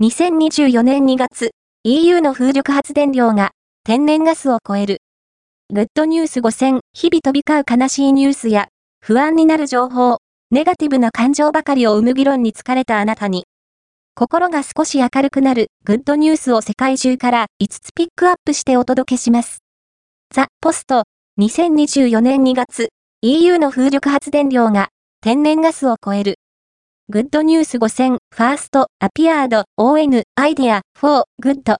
2024年2月、EU の風力発電量が天然ガスを超える。グッドニュース5000、日々飛び交う悲しいニュースや、不安になる情報、ネガティブな感情ばかりを生む議論に疲れたあなたに、心が少し明るくなるグッドニュースを世界中から5つピックアップしてお届けします。ザ・ポスト、2024年2月、EU の風力発電量が天然ガスを超える。グッドニュース5000、ファースト、アピアード、ON、アイデア、フォー、グッド。